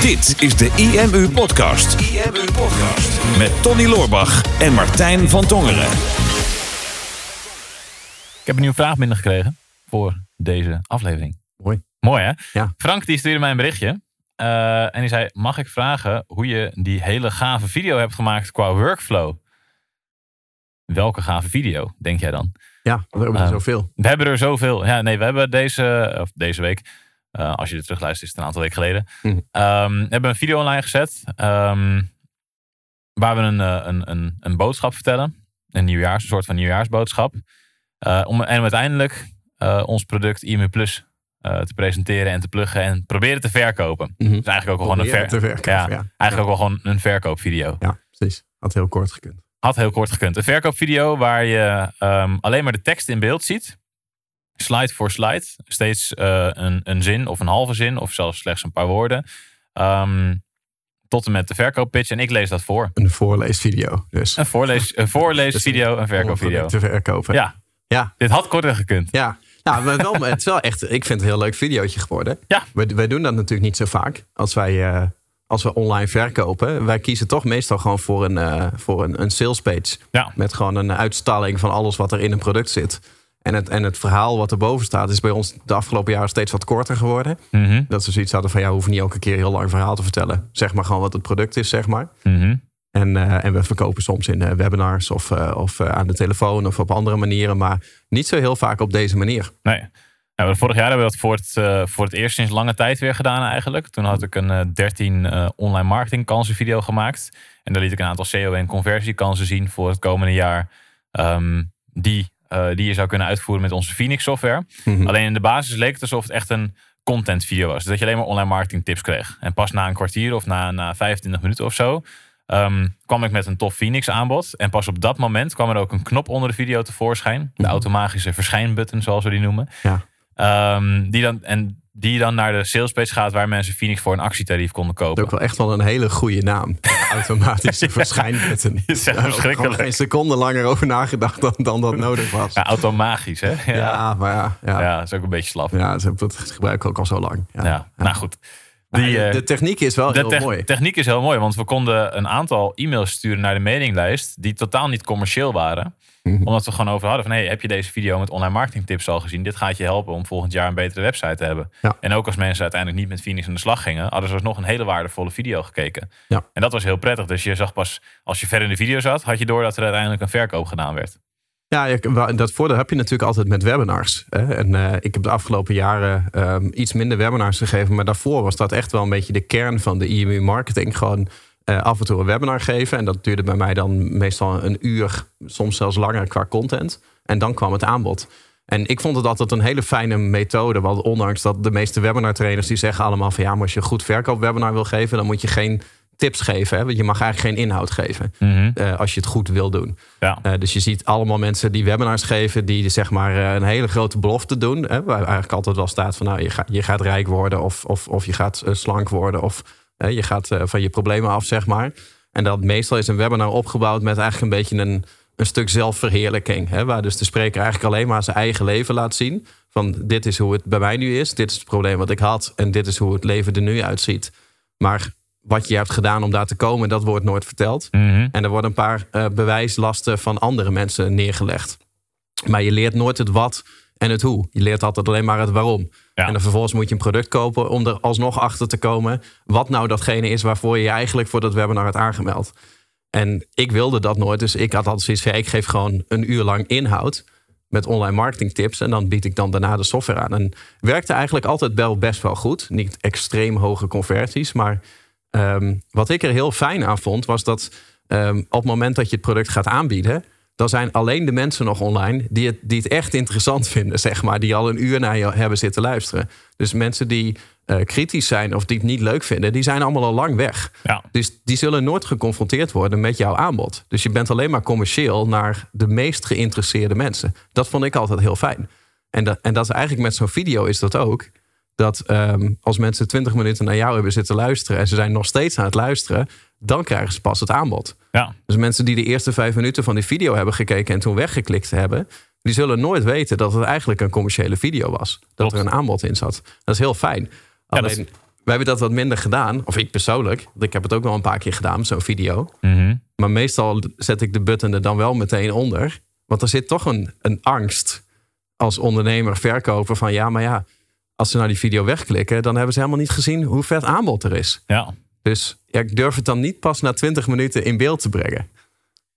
Dit is de IMU Podcast. IMU Podcast. Met Tony Loorbach en Martijn van Tongeren. Ik heb een nieuwe vraag binnengekregen voor deze aflevering. Mooi. Mooi hè? Ja. Frank die stuurde mij een berichtje. eh, en die zei, mag ik vragen hoe je die hele gave video hebt gemaakt qua workflow? Welke gave video, denk jij dan? Ja, we hebben er Eh, zoveel. We hebben er zoveel. Ja, nee, we hebben deze, of deze week, eh, als je er terugluistert, is het een aantal weken geleden. Mhm. ehm, we hebben een video online gezet. ehm, waar we een, eh, een, een, een boodschap vertellen. Een nieuwjaars, een soort van nieuwjaarsboodschap. Eh, om, en om uiteindelijk eh, ons product IMU Plus eh, te presenteren en te pluggen en proberen te verkopen. Mhm. Dus eigenlijk ook wel gewoon een, ver, te verkopen, ja, ja. Eigenlijk ook wel gewoon een verkoopvideo. Ja, precies. Had heel kort gekund. Had heel kort gekund. Een verkoopvideo waar je ehm, alleen maar de tekst in beeld ziet. Slide voor slide. Steeds eh, een, een zin of een halve zin of zelfs slechts een paar woorden. Ehm, tot en met de verkooppitch. En ik lees dat voor. Een voorleesvideo. Dus. Een, voorlees, een voorleesvideo, een verkoopvideo. Te verkopen. Ja, Ja. dit had korter gekund. Ja. Nou, maar wel, het is wel echt, ik vind het een heel leuk videootje geworden. Ja. Wij, wij doen dat natuurlijk niet zo vaak als wij, eh, als we online verkopen. Wij kiezen toch meestal gewoon voor een, eh, voor een, een sales page. Ja. Met gewoon een uitstalling van alles wat er in een product zit. En het, en het verhaal wat erboven staat is bij ons de afgelopen jaren steeds wat korter geworden. Mhm, Dat ze zoiets hadden van ja, we hoeven niet elke keer een heel lang verhaal te vertellen. Zeg maar gewoon wat het product is, zeg maar. mhm. En, eh, en we verkopen soms in eh, webinars of, eh, of aan de telefoon of op andere manieren. Maar niet zo heel vaak op deze manier. Nee. Nou, vorig jaar hebben we dat voor het, voor het eerst sinds lange tijd weer gedaan eigenlijk. Toen had ik een eh, 13 eh, online marketing kansen video gemaakt. En daar liet ik een aantal SEO en conversiekansen zien voor het komende jaar. ehm, die, eh, die je zou kunnen uitvoeren met onze Phoenix software. Mhm. Alleen in de basis leek het alsof het echt een content video was. Dus dat je alleen maar online marketing tips kreeg. En pas na een kwartier of na, na 25 minuten of zo... ehm, kwam ik met een tof Phoenix aanbod. En pas op dat moment kwam er ook een knop onder de video tevoorschijn. De Mhm. automatische verschijnbutton, zoals we die noemen. Ja. Ehm, die dan, en die dan naar de salespage gaat waar mensen Phoenix voor een actietarief konden Dat is kopen. ook wel echt wel een hele goede naam. Automatische verschijnbutton. Die is echt verschrikkelijk. geen seconde langer over nagedacht dan, dan dat nodig was. Ja, automagisch, hè? Ja, Ja, maar ja. Ja, Ja, dat is ook een beetje slap. Ja, ja ze- dat gebruik ik ook al zo lang. Ja. nou goed. Die, de, eh, de techniek is wel De heel mooi. techniek is heel mooi, want we konden een aantal e-mails sturen naar de mailinglijst die totaal niet commercieel waren. Mhm. Omdat we gewoon over hadden van, hey, heb je deze video met online marketing tips al gezien? Dit gaat je helpen om volgend jaar een betere website te hebben. Ja. En ook als mensen uiteindelijk niet met Phoenix aan de slag gingen, hadden ze nog een hele waardevolle video gekeken. Ja. En dat was heel prettig. Dus je zag pas, als je verder in de video zat, had je door dat er uiteindelijk een verkoop gedaan werd. Ja, dat voordeel heb je natuurlijk altijd met webinars. En eh, ik heb de afgelopen jaren ehm, iets minder webinars gegeven. Maar daarvoor was dat echt wel een beetje de kern van de IMU marketing. Gewoon eh, af en toe een webinar geven. En dat duurde bij mij dan meestal een uur, soms zelfs langer qua content. En dan kwam het aanbod. En ik vond het altijd een hele fijne methode. Want ondanks dat de meeste webinar trainers die zeggen allemaal van ja, maar als je een goed verkoopwebinar wil geven, dan moet je geen tips geven. Hè? Want je mag eigenlijk geen inhoud geven. eh, als je het goed wil doen. Ja. Eh, dus je ziet allemaal mensen die webinars geven, die zeg maar een hele grote belofte doen. Hè, waar eigenlijk altijd wel staat van nou, je, gaat je gaat rijk worden of, of, of je gaat slank worden of je gaat eh, van je problemen af, zeg maar. En dat meestal is een webinar opgebouwd met eigenlijk een beetje een, een stuk zelfverheerlijking. Hè, waar dus de spreker eigenlijk alleen maar zijn eigen leven laat zien. Van dit is hoe het bij mij nu is, dit is het probleem wat ik had en dit is hoe het leven er nu uitziet. Maar wat je hebt gedaan om daar te komen, dat wordt nooit verteld. Mhm. En er worden een paar eh, bewijslasten van andere mensen neergelegd. Maar je leert nooit het wat en het hoe. Je leert altijd alleen maar het waarom. Ja. En dan vervolgens moet je een product kopen om er alsnog achter te komen wat nou datgene is waarvoor je je eigenlijk voor dat webinar had aangemeld. En ik wilde dat nooit, dus ik had altijd zoiets van ik geef gewoon een uur lang inhoud met online marketing tips en dan bied ik dan daarna de software aan. En werkte eigenlijk altijd wel best wel goed. Niet extreem hoge conversies, maar ehm, wat ik er heel fijn aan vond was dat ehm, op het moment dat je het product gaat aanbieden, dan zijn alleen de mensen nog online die het, die het echt interessant vinden, zeg maar. Die al een uur naar je hebben zitten luisteren. Dus mensen die eh, kritisch zijn of die het niet leuk vinden, die zijn allemaal al lang weg. Ja. Dus die zullen nooit geconfronteerd worden met jouw aanbod. Dus je bent alleen maar commercieel naar de meest geïnteresseerde mensen. Dat vond ik altijd heel fijn. En dat, en dat is eigenlijk met zo'n video is dat ook. Dat ehm, als mensen 20 minuten naar jou hebben zitten luisteren en ze zijn nog steeds aan het luisteren, dan krijgen ze pas het aanbod. Ja. Dus mensen die de eerste vijf minuten van die video hebben gekeken en toen weggeklikt hebben, die zullen nooit weten dat het eigenlijk een commerciële video was. Dat Klopt. er een aanbod in zat. Dat is heel fijn. Ja, Alleen, is- wij hebben dat wat minder gedaan. Of ik persoonlijk. want Ik heb het ook wel een paar keer gedaan, zo'n video. Mhm. Maar meestal zet ik de button er dan wel meteen onder. Want er zit toch een, een angst als ondernemer, verkoper van ja, maar ja, als ze naar die video wegklikken, dan hebben ze helemaal niet gezien hoe vet aanbod er is. Ja. Dus ja, ik durf het dan niet pas na 20 minuten in beeld te brengen.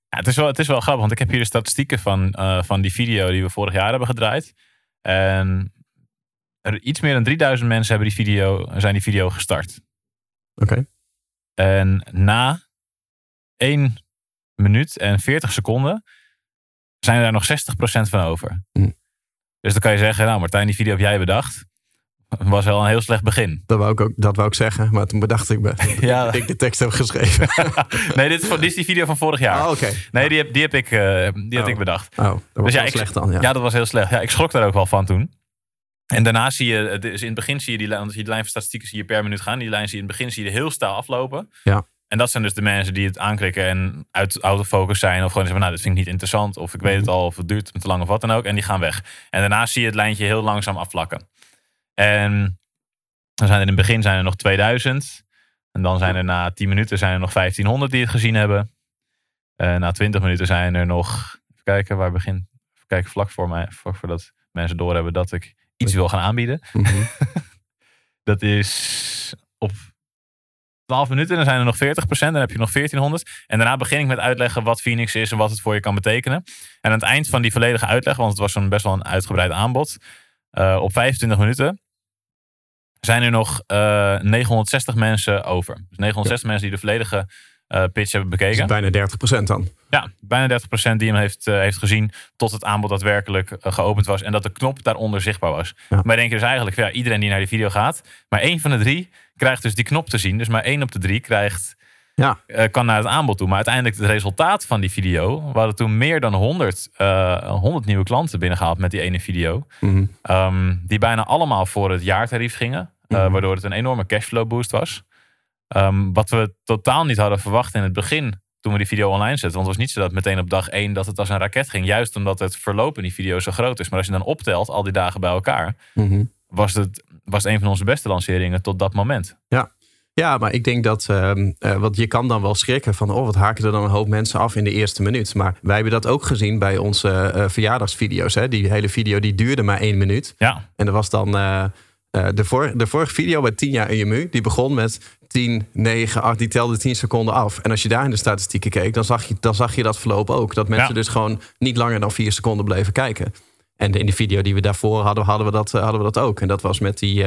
Ja, het, is wel, het is wel grappig, want ik heb hier de statistieken van, eh, van die video die we vorig jaar hebben gedraaid. En er, iets meer dan 3000 mensen hebben die video, zijn die video gestart. Oké. En na 1 minuut en 40 seconden zijn er daar nog 60% van over. Hm. Dus dan kan je zeggen, nou Martijn, die video heb jij bedacht. Was wel een heel slecht begin. Dat wou ik ook dat wou ik zeggen, maar toen bedacht ik me Ja. dat ik de tekst heb geschreven. nee, dit is, van- dit is die video van vorig jaar. Oh. Nee, die heb, die heb, ik, eh, die had Oh. ik bedacht. Oh, dat was Dus ja, ik- slecht dan. Ja. Ja. dat was heel slecht. Ja, ik schrok daar ook wel van toen. En daarna zie je, dus in het begin zie je die lijn, de lijn van statistieken zie je per minuut gaan. Die lijn zie je in het begin zie je heel stijl aflopen. Ja. En dat zijn dus de mensen die het aanklikken en uit autofocus zijn. Of gewoon zeggen, nou, dit vind ik niet interessant. Of ik weet het al, of het duurt te lang of wat dan ook. En die gaan weg. En daarna zie je het lijntje heel langzaam afvlakken. En dan zijn er in het begin zijn er nog 2000. En dan zijn er na 10 minuten zijn er nog 1500 die het gezien hebben. Eh, na 20 minuten zijn er nog, even kijken waar begin. Even kijken, vlak voor mij, vlak voordat mensen doorhebben dat ik iets wil gaan aanbieden. Mhm. Dat is op 12 minuten, dan zijn er nog 40%, dan heb je nog 1400. En daarna begin ik met uitleggen wat Phoenix is en wat het voor je kan betekenen. En aan het eind van die volledige uitleg, want het was zo'n best wel een uitgebreid aanbod, eh, op 25 minuten zijn er nog eh 960 mensen over. Dus 960 mensen die de volledige eh, pitch hebben Dat bekeken. is bijna 30% dan. Ja, bijna 30% die hem heeft, eh, heeft gezien tot het aanbod daadwerkelijk eh, geopend was en dat de knop daaronder zichtbaar was. Ja. Maar denk je dus eigenlijk, ja, iedereen die naar die video gaat, maar één van de drie krijgt dus die knop te zien. Dus maar één op de drie krijgt, Ja. eh, kan naar het aanbod toe. Maar uiteindelijk het resultaat van die video, we hadden toen meer dan 100, eh 100 nieuwe klanten binnengehaald met die ene video. Mhm. Ehm, die bijna allemaal voor het jaartarief gingen. eh, Mhm. Waardoor het een enorme cashflow boost was. Ehm, wat we totaal niet hadden verwacht in het begin. Toen we die video online zetten. Want het was niet zo dat meteen op dag één dat het als een raket ging. Juist omdat het verloop in die video zo groot is. Maar als je dan optelt al die dagen bij elkaar. Mhm. Was het, was het een van onze beste lanceringen tot dat moment. Ja, maar ik denk dat, eh, want je kan dan wel schrikken van, oh, wat haken er dan een hoop mensen af in de eerste minuut. Maar wij hebben dat ook gezien bij onze eh, verjaardagsvideo's. Hè? Die hele video die duurde maar één minuut. Ja, En dat was dan eh, de, vor, de vorige video bij 10 jaar EMU. Die begon met 10, 9, 8. Die telde 10 seconden af. En als je daar in de statistieken keek, dan zag je, dan zag je dat verloop ook. Dat mensen Ja. dus gewoon niet langer dan 4 seconden bleven kijken. En in de video die we daarvoor hadden, hadden we dat, hadden we dat ook. En dat was met die...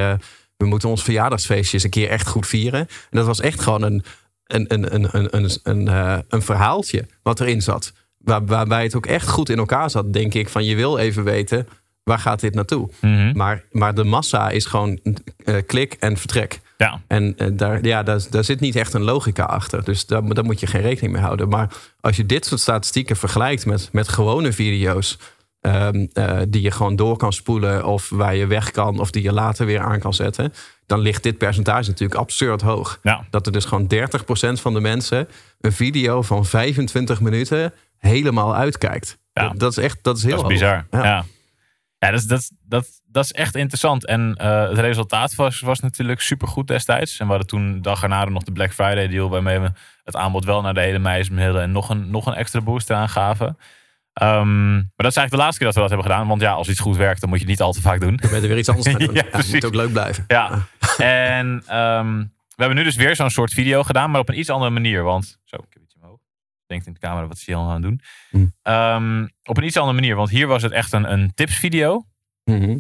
we moeten ons verjaardagsfeestje eens een keer echt goed vieren. En dat was echt gewoon een, een, een, een, een, een, een, eh, een verhaaltje wat erin zat. Waar, waarbij het ook echt goed in elkaar zat, denk ik. Van je wil even weten, waar gaat dit naartoe? Mhm. Maar, maar de massa is gewoon eh, klik en vertrek. ja. En eh, daar, ja, daar, daar zit niet echt een logica achter. Dus daar, daar moet je geen rekening mee houden. Maar als je dit soort statistieken vergelijkt met, met gewone video's. Ehm, eh, die je gewoon door kan spoelen. of waar je weg kan. of die je later weer aan kan zetten. dan ligt dit percentage natuurlijk absurd hoog. ja. Dat er dus gewoon 30% van de mensen. een video van 25 minuten helemaal uitkijkt. Ja. Dat, dat is echt dat is heel Dat is hoog. bizar. Ja. Ja, ja. dat, is, dat, dat, dat is echt interessant. En eh, het resultaat was, was natuurlijk supergoed destijds. En we hadden toen dag erna nog de Black Friday deal... waarmee we het aanbod wel naar de hele meismidden... en nog een, nog een extra boost eraan gaven. Ehm, maar dat is eigenlijk de laatste keer dat we dat hebben gedaan. Want ja, als iets goed werkt, dan moet je het niet al te vaak doen. Dan ben je er weer iets anders gaan doen. Ja, Ja, het precies. moet ook leuk blijven. Ja, en ehm, we hebben nu dus weer zo'n soort video gedaan, maar op een iets andere manier. Want, zo, ik heb iets omhoog. Denkt in de camera, wat is hij al aan het doen? Hm. Ehm, op een iets andere manier, want hier was het echt een, een tipsvideo. Mhm.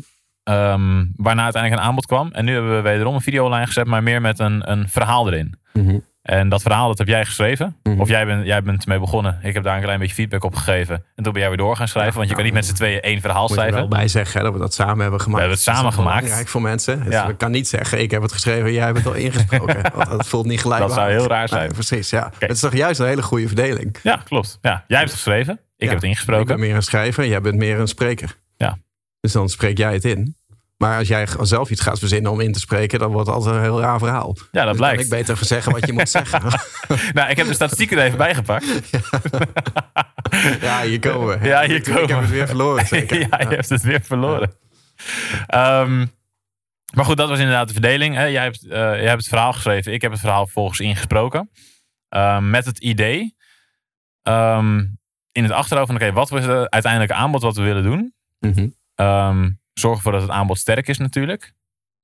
waarna uiteindelijk een aanbod kwam. En nu hebben we wederom een video online gezet, maar meer met een, een verhaal erin. Mhm. En dat verhaal dat heb jij geschreven. Mhm. Of jij bent, jij bent ermee begonnen. Ik heb daar een klein beetje feedback op gegeven. En toen ben jij weer door gaan schrijven. want je kan niet met z'n tweeën één verhaal Moet schrijven. wel bij zeggen hè, dat we dat samen hebben gemaakt. We hebben het Dat is samen gemaakt. belangrijk voor mensen. Dus Ja. ik kan niet zeggen, ik heb het geschreven, jij hebt het al ingesproken. Want dat voelt niet gelijk. Dat zou heel raar zijn. precies, ja. Het is toch juist een hele goede verdeling. Ja, klopt. Ja, jij hebt het geschreven. Ik Ja. heb het Ik ingesproken. ben meer een schrijver, jij bent meer een spreker. Ja. Dus dan spreek jij het in. Maar als jij zelf iets gaat verzinnen om in te spreken, dan wordt het altijd een heel raar verhaal. Ja, dat Dus blijkt. ik beter zeggen wat je moet zeggen. Nou, ik heb de statistieken er even bijgepakt. ja, hier komen we. Ja, hier Ik- komen Ik heb het weer verloren, zeker. ja, je hebt het weer verloren. Ehm, Maar goed, dat was inderdaad de verdeling. Hè? Jij, hebt, uh, jij hebt het verhaal geschreven. Ik heb het verhaal volgens ingesproken. Uh, met het idee um, in het achterhoofd van... oké, wat was het uiteindelijke aanbod wat we willen doen? Mm -hmm. um, zorg ervoor dat het aanbod sterk is natuurlijk.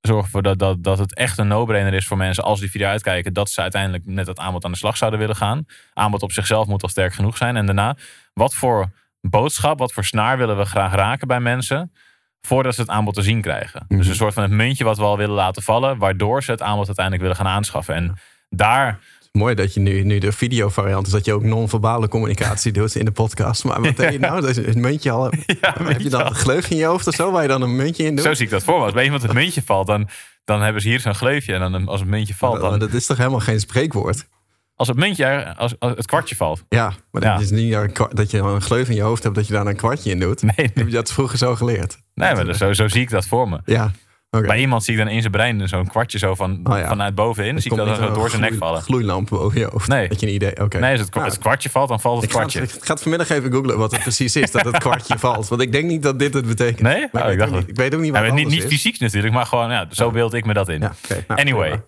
Zorg ervoor dat, dat, dat het echt een no-brainer is voor mensen... als die video uitkijken... dat ze uiteindelijk met dat aanbod aan de slag zouden willen gaan. Aanbod op zichzelf moet al sterk genoeg zijn. En daarna, wat voor boodschap, wat voor snaar willen we graag raken bij mensen voordat ze het aanbod te zien krijgen. Dus Mhm. een soort van het muntje wat we al willen laten vallen, waardoor ze het aanbod uiteindelijk willen gaan aanschaffen. En daar, Mooi dat je nu, nu de videovariant is, dat je ook non-verbale communicatie doet in de podcast. Maar wat deed je nou? Dat is een muntje al. heb je dan een gleufje in je hoofd of zo, waar je dan een muntje in doet? zo zie ik dat voor me. Als bij iemand het muntje valt, dan, dan hebben ze hier zo'n gleufje. En dan als het muntje valt, Maar dan, dat is toch helemaal geen spreekwoord? als het muntje, als, als het kwartje valt. Ja, maar Ja. dat is niet een dat je dan een gleuf in je hoofd hebt, dat je daar een kwartje in doet. Nee, Heb je dat vroeger zo geleerd? nee maar zo, zo zie ik dat voor me. Ja, oké. Bij iemand zie ik dan in zijn brein zo'n kwartje zo van, Oh ja. vanuit bovenin. Er zie ik dat dan zo door zijn nek vallen. gloeilamp boven je hoofd. Nee. Dat je een idee, oké. Nee, als het, Nou, het kwartje valt, dan valt het ik, ga, kwartje. ik ga het vanmiddag even googlen wat het precies is, dat het kwartje valt. Want ik denk niet dat dit het betekent. Nee? Maar Oh, ik, weet dacht niet, ik weet ook niet wat het niet, niet fysiek natuurlijk, maar gewoon, ja, zo beeld ik me dat in. Ja. Nou, Anyway.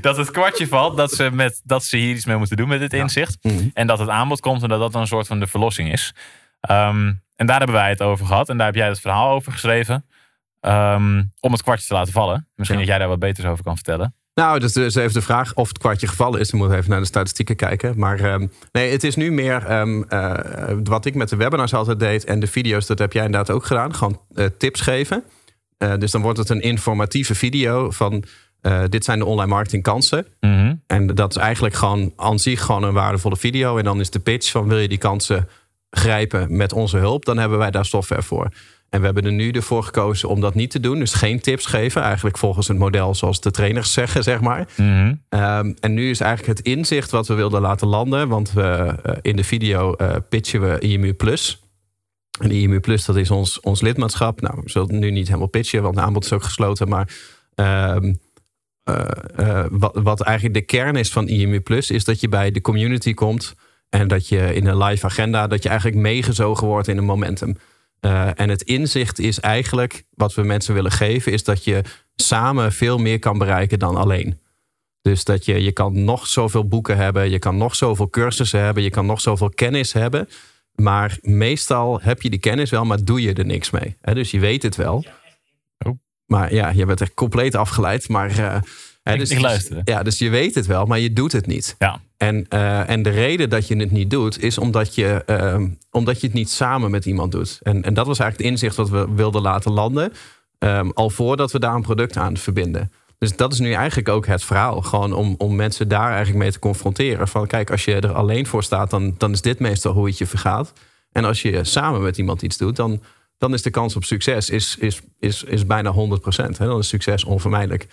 dat het kwartje valt, dat ze, met, dat ze hier iets mee moeten doen met dit inzicht. Mhm. En dat het aanbod komt en dat dat dan een soort van de verlossing is. Ehm, en daar hebben wij het over gehad. En daar heb jij het verhaal over geschreven. Ehm, om het kwartje te laten vallen. Misschien Ja. dat jij daar wat beters over kan vertellen. Nou, dus, dus even de vraag of het kwartje gevallen is. Dan moeten we even naar de statistieken kijken. Maar ehm, nee, het is nu meer ehm, eh, wat ik met de webinars altijd deed. En de video's, dat heb jij inderdaad ook gedaan. Gewoon eh, tips geven. Eh, dus dan wordt het een informatieve video van... eh, dit zijn de online marketing kansen. Mhm. En dat is eigenlijk gewoon aan zich gewoon een waardevolle video. En dan is de pitch van wil je die kansen grijpen met onze hulp, dan hebben wij daar software voor. En we hebben er nu ervoor gekozen om dat niet te doen. Dus geen tips geven. Eigenlijk volgens het model zoals de trainers zeggen, zeg maar. Mhm. Ehm, en nu is eigenlijk het inzicht wat we wilden laten landen. Want we, eh, in de video eh, pitchen we IMU Plus. En IMU Plus, dat is ons, ons lidmaatschap. Nou, we zullen het nu niet helemaal pitchen, want het aanbod is ook gesloten. Maar ehm, eh, eh, wat, wat eigenlijk de kern is van IMU Plus, is dat je bij de community komt. En dat je in een live agenda, dat je eigenlijk meegezogen wordt in een momentum. Eh, en het inzicht is eigenlijk, wat we mensen willen geven, is dat je samen veel meer kan bereiken dan alleen. Dus dat je, je kan nog zoveel boeken hebben, je kan nog zoveel cursussen hebben, je kan nog zoveel kennis hebben. Maar meestal heb je die kennis wel, maar doe je er niks mee. Hè, dus je weet het wel. Oh. Maar ja, je bent echt compleet afgeleid. Maar, eh, hè, dus, ik. Ja, dus je weet het wel, maar je doet het niet. Ja. En, eh, en de reden dat je het niet doet, is omdat je, ehm, omdat je het niet samen met iemand doet. En, en dat was eigenlijk het inzicht wat we wilden laten landen. ehm, al voordat we daar een product aan verbinden. Dus dat is nu eigenlijk ook het verhaal. Gewoon om, om mensen daar eigenlijk mee te confronteren. Van kijk, als je er alleen voor staat, dan, dan is dit meestal hoe het je vergaat. En als je samen met iemand iets doet, dan, dan is de kans op succes is, is, is, is bijna 100%. Hè? Dan is succes onvermijdelijk.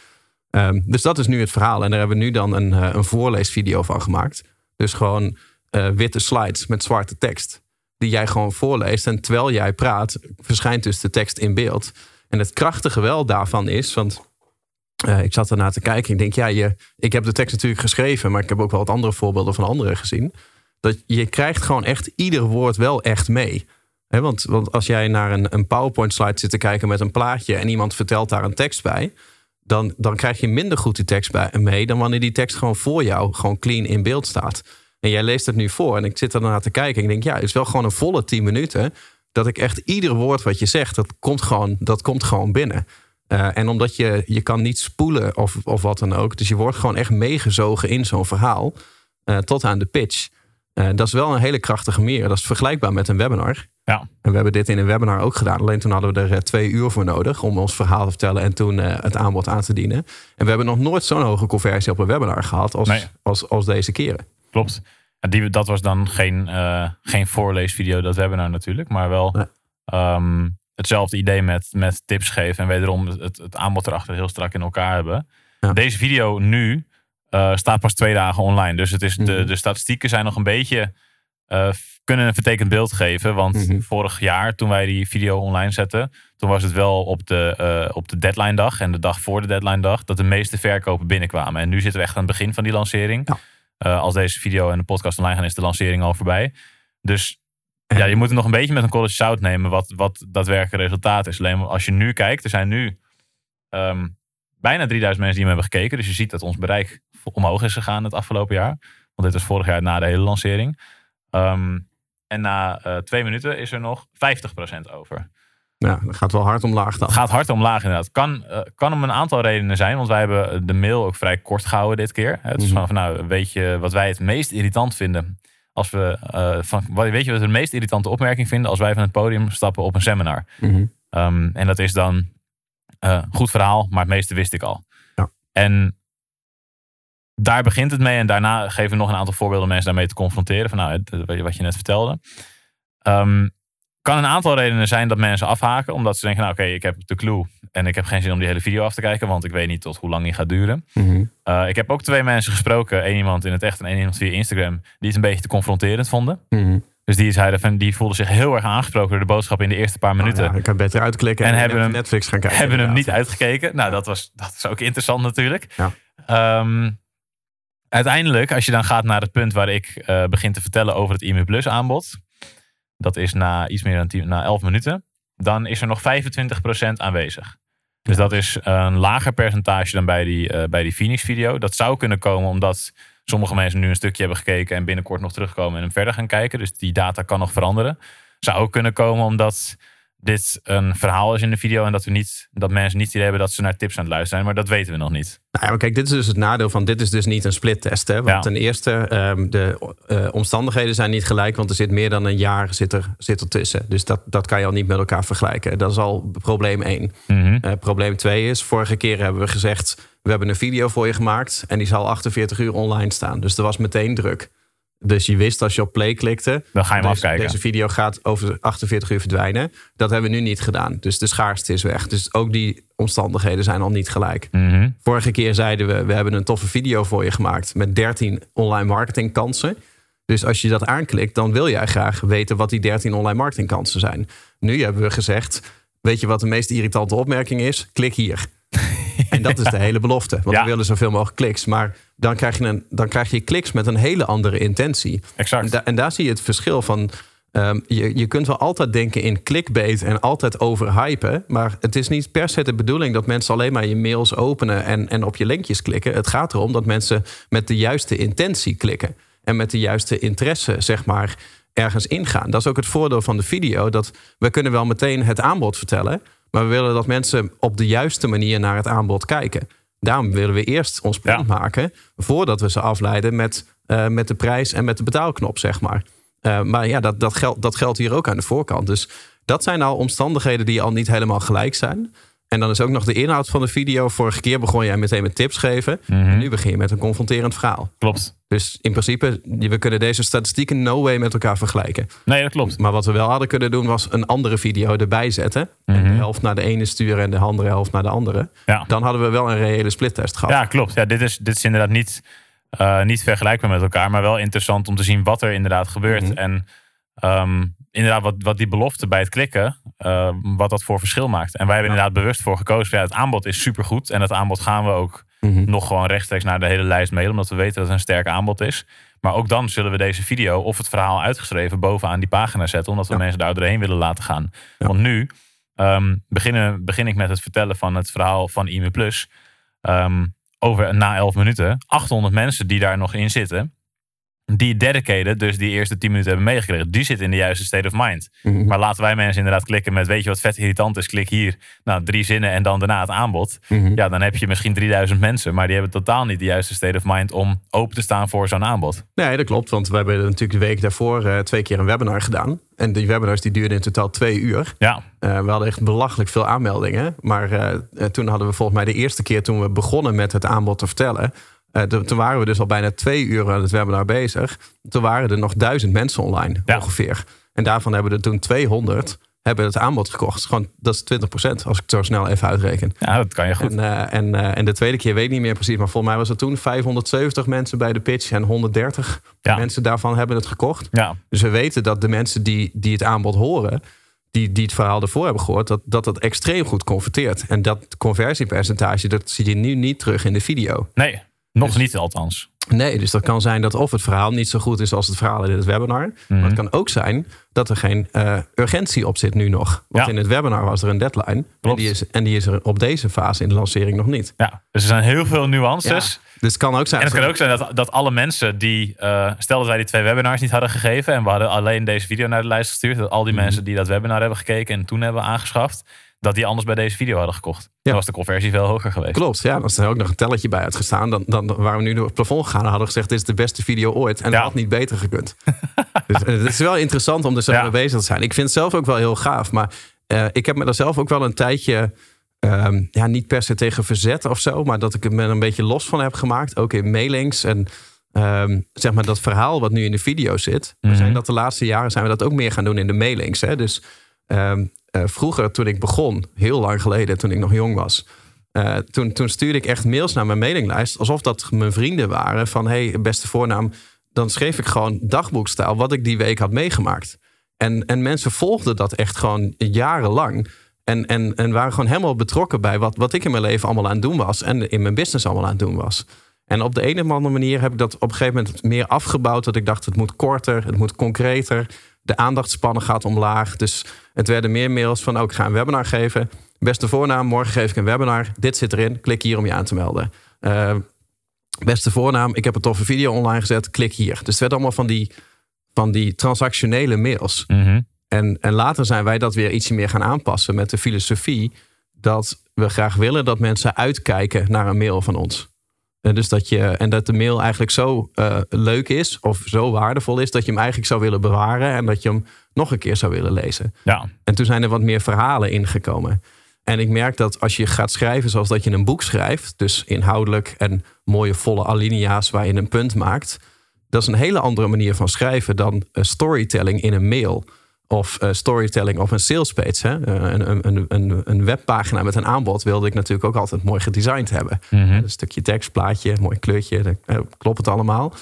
Ehm, dus dat is nu het verhaal. En daar hebben we nu dan een, eh, een voorleesvideo van gemaakt. Dus gewoon eh, witte slides met zwarte tekst. Die jij gewoon voorleest. En terwijl jij praat, verschijnt dus de tekst in beeld. En het krachtige wel daarvan is, want eh, ik zat ernaar te kijken. Ik denk, ja, je, ik heb de tekst natuurlijk geschreven, maar ik heb ook wel wat andere voorbeelden van anderen gezien. Dat je krijgt gewoon echt ieder woord wel echt mee. Want, want als jij naar een, een PowerPoint-slide zit te kijken met een plaatje en iemand vertelt daar een tekst bij, dan, dan krijg je minder goed die tekst bij, mee dan wanneer die tekst gewoon voor jou gewoon clean in beeld staat. En jij leest het nu voor en ik zit ernaar te kijken en ik denk, ja, het is wel gewoon een volle 10 minuten dat ik echt ieder woord wat je zegt, dat komt gewoon, dat komt gewoon binnen. Eh, en omdat je, je kan niet spoelen of, of wat dan ook. Dus je wordt gewoon echt meegezogen in zo'n verhaal. eh, tot aan de pitch. Eh, dat is wel een hele krachtige meer. Dat is vergelijkbaar met een webinar. Ja. En we hebben dit in een webinar ook gedaan. Alleen toen hadden we er eh, twee uur voor nodig om ons verhaal te vertellen en toen eh, het aanbod aan te dienen. En we hebben nog nooit zo'n hoge conversie op een webinar gehad als, Nee. als, als deze keren. Klopt. En die, dat was dan geen, geen voorleesvideo, dat webinar natuurlijk. Maar wel Nee. ehm, hetzelfde idee met, met tips geven. En wederom het, het aanbod erachter heel strak in elkaar hebben. Ja. Deze video nu eh, staat pas twee dagen online. Dus het is de, Mhm. de statistieken zijn nog een beetje... eh, kunnen een vertekend beeld geven. Want Mhm. vorig jaar, toen wij die video online zetten... toen was het wel op de, eh, op de deadline dag... en de dag voor de deadline dag... dat de meeste verkopen binnenkwamen. En nu zitten we echt aan het begin van die lancering. Ja. Als deze video en de podcast online gaan, is de lancering al voorbij. Dus Ja, je moet het nog een beetje met een college zout nemen wat, wat daadwerkelijk resultaat is. Alleen als je nu kijkt, er zijn nu ehm, bijna 3000 mensen die hem hebben gekeken. Dus je ziet dat ons bereik omhoog is gegaan het afgelopen jaar. Want dit was vorig jaar na de hele lancering. Ehm, en na eh, twee minuten is er nog 50% over. Ja, dat gaat wel hard omlaag dan. Het gaat hard omlaag inderdaad. Kan, uh, kan om een aantal redenen zijn. Want wij hebben de mail ook vrij kort gehouden dit keer. Het is mhm. van, nou, weet je wat wij het meest irritant vinden? Als we, uh, van, weet je wat we de meest irritante opmerking vinden? Als wij van het podium stappen op een seminar. Mhm. Ehm, en dat is dan, goed verhaal, maar het meeste wist ik al. Ja. En daar begint het mee. En daarna geven we nog een aantal voorbeelden om mensen daarmee te confronteren. Van nou, wat je net vertelde. Um, kan een aantal redenen zijn dat mensen afhaken. Omdat ze denken, nou oké, ik heb de clue. En ik heb geen zin om die hele video af te kijken. Want ik weet niet tot hoe lang die gaat duren. Mhm. Eh, ik heb ook twee mensen gesproken. één iemand in het echt en één iemand via Instagram. Die het een beetje te confronterend vonden. Mhm. Dus die, zeiden, die voelden zich heel erg aangesproken door de boodschap in de eerste paar minuten. Oh, ik kan beter uitklikken en, en hebben hem, Netflix gaan kijken. Hebben hem niet uitgekeken. Nou, dat, was, dat is ook interessant natuurlijk. Ja. Ehm, uiteindelijk, als je dan gaat naar het punt waar ik uh, begin te vertellen over het IMU Plus aanbod. Dat is na iets meer dan 10, na 11 minuten. Dan is er nog 25% aanwezig. Dus dat is een lager percentage dan bij die, uh, bij die Phoenix video. Dat zou kunnen komen omdat sommige mensen nu een stukje hebben gekeken en binnenkort nog terugkomen en hem verder gaan kijken. Dus die data kan nog veranderen. Zou ook kunnen komen omdat dit een verhaal is in de video en dat, we niet, dat mensen niet idee hebben dat ze naar tips aan het luisteren zijn. Maar dat weten we nog niet. Nou ja, maar kijk, dit is dus het nadeel van dit is dus niet een splittest. Hè? Want ten eerste, um, de uh, omstandigheden zijn niet gelijk, want er zit meer dan een jaar zit er, zit er tussen. Dus dat, dat kan je al niet met elkaar vergelijken. Dat is al probleem één. Mm probleem twee is, vorige keer hebben we gezegd, we hebben een video voor je gemaakt en die zal 48 uur online staan. Dus er was meteen druk. Dus je wist als je op play klikte. Dan ga je hem deze, afkijken. Deze video gaat over 48 uur verdwijnen. Dat hebben we nu niet gedaan. Dus de schaarste is weg. Dus ook die omstandigheden zijn al niet gelijk. Mhm. Vorige keer zeiden we: we hebben een toffe video voor je gemaakt. Met 13 online marketingkansen. Dus als je dat aanklikt, dan wil jij graag weten wat die 13 online marketingkansen zijn. Nu hebben we gezegd: weet je wat de meest irritante opmerking is? Klik hier. En dat is de hele belofte. Want we willen zoveel mogelijk kliks. Maar dan krijg je, een, dan krijg je kliks met een hele andere intentie. Exact. En, en daar zie je het verschil van. Ehm, je, je kunt wel altijd denken in clickbait en altijd overhypen. Maar het is niet per se de bedoeling dat mensen alleen maar je mails openen en, en op je linkjes klikken. Het gaat erom dat mensen met de juiste intentie klikken. En met de juiste interesse, zeg maar, ergens ingaan. Dat is ook het voordeel van de video. Dat we kunnen wel meteen het aanbod vertellen. Maar we willen dat mensen op de juiste manier naar het aanbod kijken. Daarom willen we eerst ons punt maken voordat we ze afleiden met, uh, met de prijs en met de betaalknop, zeg maar. Uh, maar ja, dat, dat, geldt, dat geldt hier ook aan de voorkant. Dus dat zijn al omstandigheden die al niet helemaal gelijk zijn. En dan is ook nog de inhoud van de video. Vorige keer begon jij meteen met tips geven. Mm En nu begin je met een confronterend verhaal. Klopt. Dus in principe, we kunnen deze statistieken no way met elkaar vergelijken. Nee, dat klopt. Maar wat we wel hadden kunnen doen, was een andere video erbij zetten. En de mhm. helft naar de ene sturen en de andere helft naar de andere. Ja. Dan hadden we wel een reële splittest gehad. Ja, klopt. Ja, dit, is, dit is inderdaad niet, uh, niet vergelijkbaar met elkaar. Maar wel interessant om te zien wat er inderdaad gebeurt. Mhm. En ehm, inderdaad, wat, wat die belofte bij het klikken, uh, wat dat voor verschil maakt. En wij hebben inderdaad bewust voor gekozen. Ja, het aanbod is supergoed. En dat aanbod gaan we ook mhm. nog gewoon rechtstreeks naar de hele lijst mailen. Omdat we weten dat het een sterk aanbod is. Maar ook dan zullen we deze video of het verhaal uitgeschreven bovenaan die pagina zetten. Omdat we mensen daar doorheen willen laten gaan. Want nu um, beginnen, begin ik met het vertellen van het verhaal van IME Plus. Um, over na 11 minuten. 800 mensen die daar nog in zitten die dedicated, dus die eerste 10 minuten hebben meegekregen, die zit in de juiste state of mind. Mhm. Maar laten wij mensen inderdaad klikken met, weet je wat vet irritant is, klik hier. Nou, drie zinnen en dan daarna het aanbod. Mhm. Ja, dan heb je misschien 3000 mensen, maar die hebben totaal niet de juiste state of mind om open te staan voor zo'n aanbod. Nee, dat klopt, want we hebben natuurlijk de week daarvoor uh, twee keer een webinar gedaan. En die webinars die duurden in totaal twee uur. Ja. Uh, we hadden echt belachelijk veel aanmeldingen. Maar uh, toen hadden we volgens mij de eerste keer toen we begonnen met het aanbod te vertellen uh, toen waren we dus al bijna twee uur aan het webinar bezig. Toen waren er nog duizend mensen online ongeveer. En daarvan hebben er toen 200 hebben het aanbod gekocht. Gewoon, dat is 20% als ik het zo snel even uitreken. Ja, dat kan je goed. En, uh, en, uh, en de tweede keer weet ik niet meer precies. Maar volgens mij was het toen 570 mensen bij de pitch. En 130 mensen daarvan hebben het gekocht. Ja. Dus we weten dat de mensen die, die het aanbod horen... Die, die het verhaal ervoor hebben gehoord... dat dat, dat extreem goed converteert. En dat conversiepercentage... dat zie je nu niet terug in de video. Nee, nog dus- niet althans. Nee, dus dat kan zijn dat of het verhaal niet zo goed is als het verhaal in het webinar. Maar het kan ook zijn dat er geen uh, urgentie op zit nu nog. Want Ja. in het webinar was er een deadline. En die, is, en die is er op deze fase in de lancering nog niet. Ja, dus er zijn heel veel nuances. Dus het kan ook zijn. En het kan ook zijn dat, dat alle mensen die, eh, stel dat wij die twee webinars niet hadden gegeven en we hadden alleen deze video naar de lijst gestuurd, dat al die Mhm. mensen die dat webinar hebben gekeken en toen hebben aangeschaft, dat die anders bij deze video hadden gekocht. Dan was de conversie veel hoger geweest. Klopt, ja. Als er ook nog een telletje bij uitgestaan, dan, dan waren we nu door het plafond gegaan en hadden we gezegd: Dit is de beste video ooit. En Ja. dat had niet beter gekund. dus eh, het is wel interessant om er zo Ja. mee bezig te zijn. Ik vind het zelf ook wel heel gaaf, maar eh, ik heb me daar zelf ook wel een tijdje. ehm, ja, niet per se tegen verzet of zo, maar dat ik me er een beetje los van heb gemaakt. Ook in mailings en ehm, zeg maar dat verhaal wat nu in de video zit. We Mhm. zijn dat de laatste jaren zijn we dat ook meer gaan doen in de mailings. Hè? Dus ehm, eh, vroeger, toen ik begon, heel lang geleden, toen ik nog jong was, eh, toen, toen stuurde ik echt mails naar mijn mailinglijst. Alsof dat mijn vrienden waren. Van hey, beste voornaam. Dan schreef ik gewoon dagboekstijl wat ik die week had meegemaakt. En, en mensen volgden dat echt gewoon jarenlang. En, en, en waren gewoon helemaal betrokken bij wat, wat ik in mijn leven allemaal aan het doen was. En in mijn business allemaal aan het doen was. En op de een of andere manier heb ik dat op een gegeven moment meer afgebouwd. Dat ik dacht, het moet korter, het moet concreter. De aandachtspannen gaat omlaag. Dus het werden meer mails van, ook ik ga een webinar geven. Beste voornaam, morgen geef ik een webinar. Dit zit erin, klik hier om je aan te melden. Eh, beste voornaam, ik heb een toffe video online gezet, klik hier. Dus het werd allemaal van die, van die transactionele mails. Mhm. En, en later zijn wij dat weer ietsje meer gaan aanpassen met de filosofie dat we graag willen dat mensen uitkijken naar een mail van ons. En, dus dat je, en dat de mail eigenlijk zo eh, leuk is of zo waardevol is dat je hem eigenlijk zou willen bewaren en dat je hem nog een keer zou willen lezen. Ja, En toen zijn er wat meer verhalen ingekomen. En ik merk dat als je gaat schrijven zoals dat je een boek schrijft, dus inhoudelijk en mooie volle alinea's waar je een punt maakt, dat is een hele andere manier van schrijven dan eh, storytelling in een mail. Of eh, storytelling op een salespage. Hè? Eh, Een, een, een, een, webpagina met een aanbod wilde ik natuurlijk ook altijd mooi gedesigned hebben. Mhm. Een stukje tekst, plaatje, mooi kleurtje, dan eh, klopt het allemaal.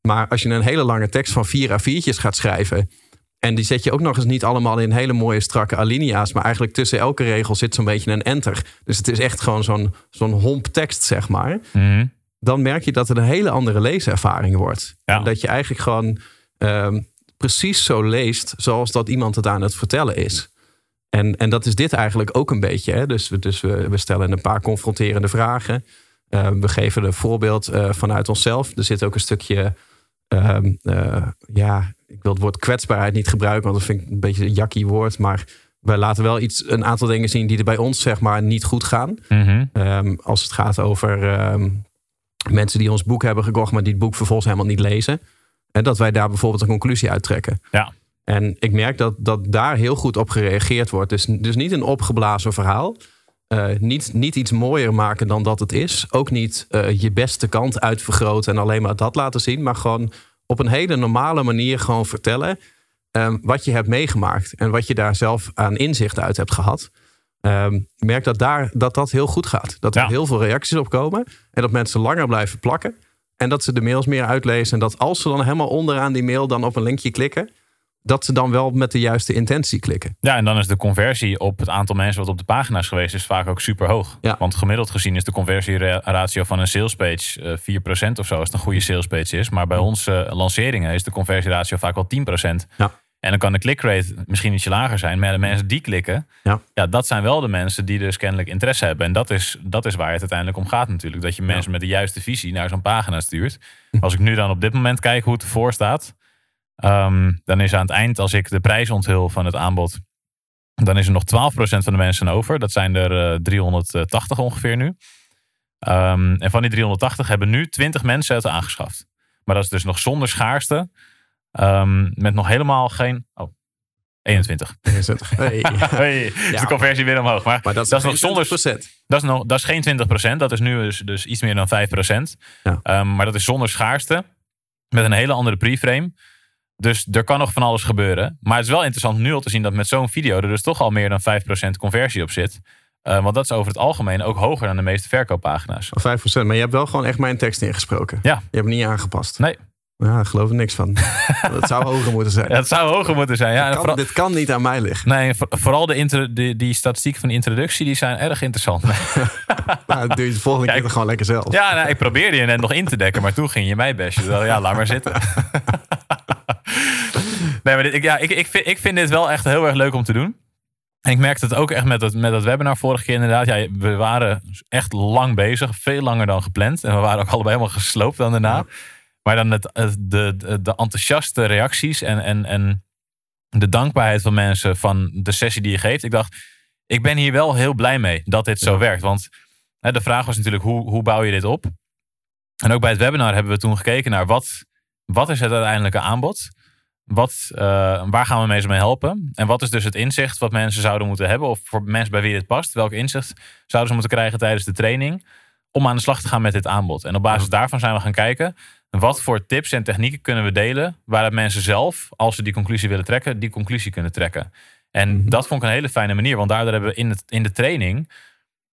Maar als je een hele lange tekst van vier A4'tjes gaat schrijven... en die zet je ook nog eens niet allemaal in hele mooie strakke alinea's... maar eigenlijk tussen elke regel zit zo'n beetje een enter. Dus het is echt gewoon zo'n zo'n homp tekst, zeg maar. Mhm. Dan merk je dat het een hele andere leeservaring wordt. Ja. Dat je eigenlijk gewoon ehm, precies zo leest... zoals dat iemand het aan het vertellen is. En, en dat is dit eigenlijk ook een beetje. Hè? Dus, we, dus we, we stellen een paar confronterende vragen. Uh, we geven een voorbeeld uh, vanuit onszelf. Er zit ook een stukje. Um, uh, ja, ik wil het woord kwetsbaarheid niet gebruiken, want dat vind ik een beetje een jakkie woord. Maar wij laten wel iets, een aantal dingen zien die er bij ons zeg maar niet goed gaan. Mhm. Um, als het gaat over um, mensen die ons boek hebben gekocht, maar die het boek vervolgens helemaal niet lezen. En dat wij daar bijvoorbeeld een conclusie uittrekken. Ja. En ik merk dat, dat daar heel goed op gereageerd wordt. Dus, dus niet een opgeblazen verhaal. Uh, niet, niet iets mooier maken dan dat het is. Ook niet uh, je beste kant uitvergroten en alleen maar dat laten zien. Maar gewoon op een hele normale manier gewoon vertellen um, wat je hebt meegemaakt. En wat je daar zelf aan inzicht uit hebt gehad. Um, merk dat, daar, dat dat heel goed gaat. Dat er Ja. heel veel reacties op komen. En dat mensen langer blijven plakken. En dat ze de mails meer uitlezen. En dat als ze dan helemaal onderaan die mail dan op een linkje klikken. Dat ze dan wel met de juiste intentie klikken. Ja, en dan is de conversie op het aantal mensen wat op de pagina is geweest, is vaak ook super hoog. Ja. Want gemiddeld gezien is de conversieratio van een salespage eh 4% of zo, als het een goede salespage is. Maar bij onze lanceringen is de conversieratio vaak wel 10%. Ja. En dan kan de clickrate misschien ietsje lager zijn, maar de mensen die klikken, Ja. ja, dat zijn wel de mensen die dus kennelijk interesse hebben. En dat is, dat is waar het uiteindelijk om gaat natuurlijk. Dat je mensen met de juiste visie naar zo'n pagina stuurt. Als ik nu dan op dit moment kijk hoe het ervoor staat, Ehm, dan is aan het eind, als ik de prijs onthul van het aanbod, dan is er nog 12% van de mensen over. Dat zijn er eh, 380 ongeveer nu. Ehm, en van die 380 hebben nu 20 mensen het aangeschaft. Maar dat is dus nog zonder schaarste. Ehm, met nog helemaal geen. Oh, 21. Hey. hey, is Ja. de conversie weer omhoog. Maar, Maar dat is, dat is nog zonder. 20%. Dat is, nog, dat is geen 20%. Dat is nu dus, dus iets meer dan 5%. Ja. Ehm, maar dat is zonder schaarste. Met een hele andere preframe. Dus er kan nog van alles gebeuren. Maar het is wel interessant nu al te zien dat met zo'n video er dus toch al meer dan 5% conversie op zit. Eh, want dat is over het algemeen ook hoger dan de meeste verkooppagina's. Of 5%. Maar je hebt wel gewoon echt mijn tekst ingesproken. Ja. Je hebt hem niet aangepast. Nee. Ja, daar geloof ik niks van. dat zou hoger moeten zijn. Het zou hoger moeten zijn. Ja, en Kan- dit kan niet aan mij liggen. nee, voor- vooral de intro, die, die statistieken van de introductie die zijn erg interessant. Nou, dat doe je de volgende keer toch gewoon lekker zelf. Ja, nou, ik probeerde je net nog in te dekken, maar toen ging je mij bestje. Dus, ja, laat maar zitten. nee, maar dit, ik, ja, ik, ik, vind, ik vind dit wel echt heel erg leuk om te doen. En ik merkte het ook echt met dat, met dat webinar vorige keer inderdaad. Ja, we waren echt lang bezig, veel langer dan gepland. En we waren ook allebei helemaal gesloopt dan daarna. Ja. Maar dan het, de, de, de enthousiaste reacties en, en, en de dankbaarheid van mensen van de sessie die je geeft. Ik dacht, ik ben hier wel heel blij mee dat dit zo Ja. werkt. Want hè, de vraag was natuurlijk, hoe, hoe bouw je dit op? En ook bij het webinar hebben we toen gekeken naar wat, wat is het uiteindelijke aanbod? Wat, eh, waar gaan we mensen mee helpen? En wat is dus het inzicht wat mensen zouden moeten hebben? Of voor mensen bij wie dit past, welk inzicht zouden ze moeten krijgen tijdens de training? Om aan de slag te gaan met dit aanbod. En op basis daarvan zijn we gaan kijken. Wat voor tips en technieken kunnen we delen? Waaruit mensen zelf, als ze die conclusie willen trekken, die conclusie kunnen trekken. En Mhm. dat vond ik een hele fijne manier. Want daardoor hebben we in, het, in de training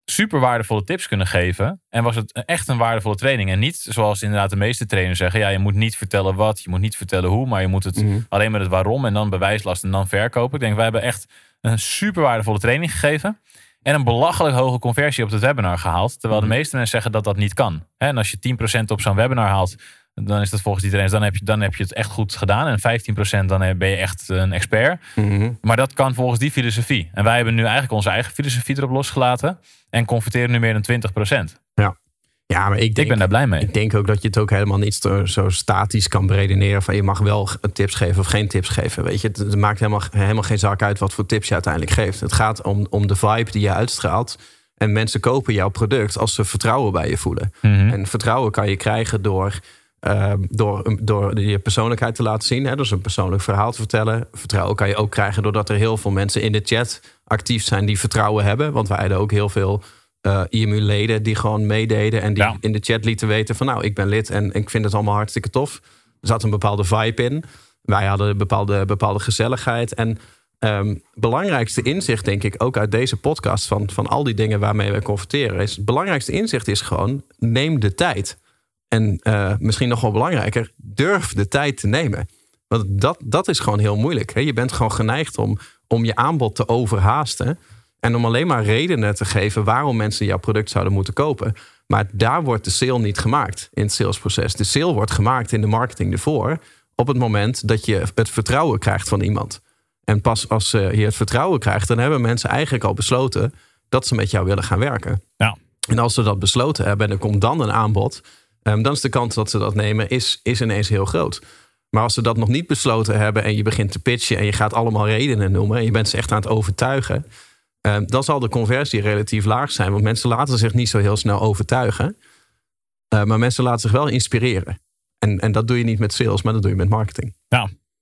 super waardevolle tips kunnen geven. En was het echt een waardevolle training. En niet zoals inderdaad de meeste trainers zeggen. Ja, je moet niet vertellen wat, je moet niet vertellen hoe. Maar je moet het Mhm. alleen met het waarom en dan bewijslast en dan verkopen. Ik denk, wij hebben echt een super waardevolle training gegeven. En een belachelijk hoge conversie op het webinar gehaald. Terwijl Mhm. de meeste mensen zeggen dat dat niet kan. En als je 10% op zo'n webinar haalt, dan is dat volgens die trainers, dan heb je, dan heb je het echt goed gedaan. En 15% dan ben je echt een expert. Mhm. Maar dat kan volgens die filosofie. En wij hebben nu eigenlijk onze eigen filosofie erop losgelaten. En converteren nu meer dan 20%. Ja, maar ik Ik denk, ben daar blij mee. ik denk ook dat je het ook helemaal niet zo, zo statisch kan beredeneren. Van je mag wel tips geven of geen tips geven. Weet je, het, het maakt helemaal, helemaal geen zak uit wat voor tips je uiteindelijk geeft. Het gaat om, om de vibe die je uitstraalt. En mensen kopen jouw product als ze vertrouwen bij je voelen. Mhm. En vertrouwen kan je krijgen door, ehm, door, door je persoonlijkheid te laten zien. Hè? Dus een persoonlijk verhaal te vertellen. Vertrouwen kan je ook krijgen doordat er heel veel mensen in de chat actief zijn die vertrouwen hebben. Want wij hadden ook heel veel eh IMU-leden die gewoon meededen. En die Ja. in de chat lieten weten van nou, ik ben lid en ik vind het allemaal hartstikke tof. Er zat een bepaalde vibe in. Wij hadden een bepaalde, bepaalde gezelligheid. En ehm, belangrijkste inzicht, denk ik, ook uit deze podcast van, van al die dingen waarmee we confronteren, is het belangrijkste inzicht is gewoon: neem de tijd. En eh, misschien nog wel belangrijker, durf de tijd te nemen. Want dat, dat is gewoon heel moeilijk. Hè? Je bent gewoon geneigd om, om je aanbod te overhaasten. En om alleen maar redenen te geven waarom mensen jouw product zouden moeten kopen. Maar daar wordt de sale niet gemaakt in het salesproces. De sale wordt gemaakt in de marketing ervoor. Op het moment dat je het vertrouwen krijgt van iemand. En pas als eh, je het vertrouwen krijgt, dan hebben mensen eigenlijk al besloten dat ze met jou willen gaan werken. Ja. En als ze dat besloten hebben en er komt dan een aanbod, ehm, dan is de kans dat ze dat nemen is, is ineens heel groot. Maar als ze dat nog niet besloten hebben en je begint te pitchen en je gaat allemaal redenen noemen en je bent ze echt aan het overtuigen, ehm, dan zal de conversie relatief laag zijn. Want mensen laten zich niet zo heel snel overtuigen. Eh, maar mensen laten zich wel inspireren. En, en dat doe je niet met sales, maar dat doe je met marketing.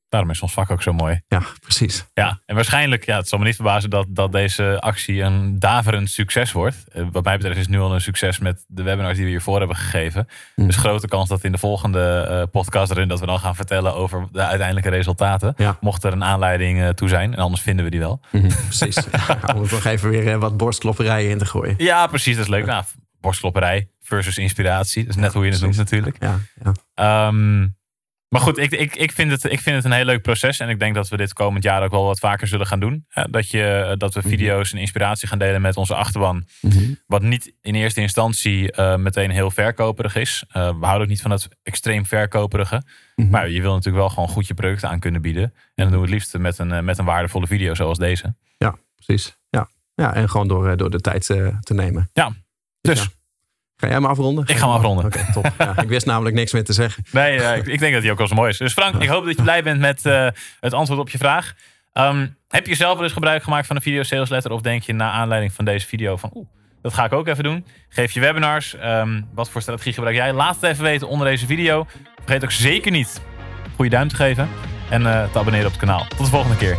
Daarom is ons vak ook zo mooi. Ja, precies. Ja, en waarschijnlijk, ja, het zal me niet verbazen dat, dat deze actie een daverend succes wordt. Eh, Wat mij betreft is het nu al een succes met de webinars die we hiervoor hebben gegeven. Mhm. Dus grote kans dat in de volgende eh, podcast erin dat we dan gaan vertellen over de uiteindelijke resultaten. Ja. Mocht er een aanleiding eh, toe zijn. En anders vinden we die wel. Mhm, precies. Ja, om er nog even weer wat borstklopperijen in te gooien. Ja, precies. Dat is leuk. Nou, borstklopperij versus inspiratie. Dat is net hoe je het noemt natuurlijk. Ja, ja. Ehm, maar goed, ik, ik, ik, vind het, ik vind het een heel leuk proces. En ik denk dat we dit komend jaar ook wel wat vaker zullen gaan doen. Dat, je, dat we video's en inspiratie gaan delen met onze achterban. Mhm. Wat niet in eerste instantie eh, meteen heel verkoperig is. Eh, we houden ook niet van het extreem verkoperige. Mhm. Maar je wil natuurlijk wel gewoon goed je product aan kunnen bieden. En dan doen we het liefst met een, eh, met een waardevolle video zoals deze. Ja, precies. Ja, ja en gewoon door, eh, door de tijd eh, te nemen. Ja, dus. Ja. Ga jij hem afronden? Ik ga hem afronden. Oké, top. Ja, ik wist namelijk niks meer te zeggen. Nee, ik, ik denk dat die ook wel zo mooi is. Dus Frank, ik hoop dat je blij bent met eh, het antwoord op je vraag. Ehm, heb je zelf wel eens gebruik gemaakt van een video sales letter? Of denk je na aanleiding van deze video van... Oeh, dat ga ik ook even doen. Geef je webinars. Ehm, wat voor strategie gebruik jij? Laat het even weten onder deze video. Vergeet ook zeker niet een goede duim te geven. En eh, te abonneren op het kanaal. Tot de volgende keer.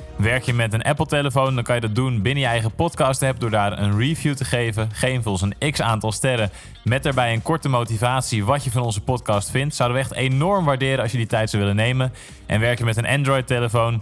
Werk je met een Apple-telefoon, dan kan je dat doen binnen je eigen podcast-app door daar een review te geven. Geef ons een x aantal sterren met daarbij een korte motivatie wat je van onze podcast vindt. Zouden we echt enorm waarderen als je die tijd zou willen nemen. En werk je met een Android-telefoon,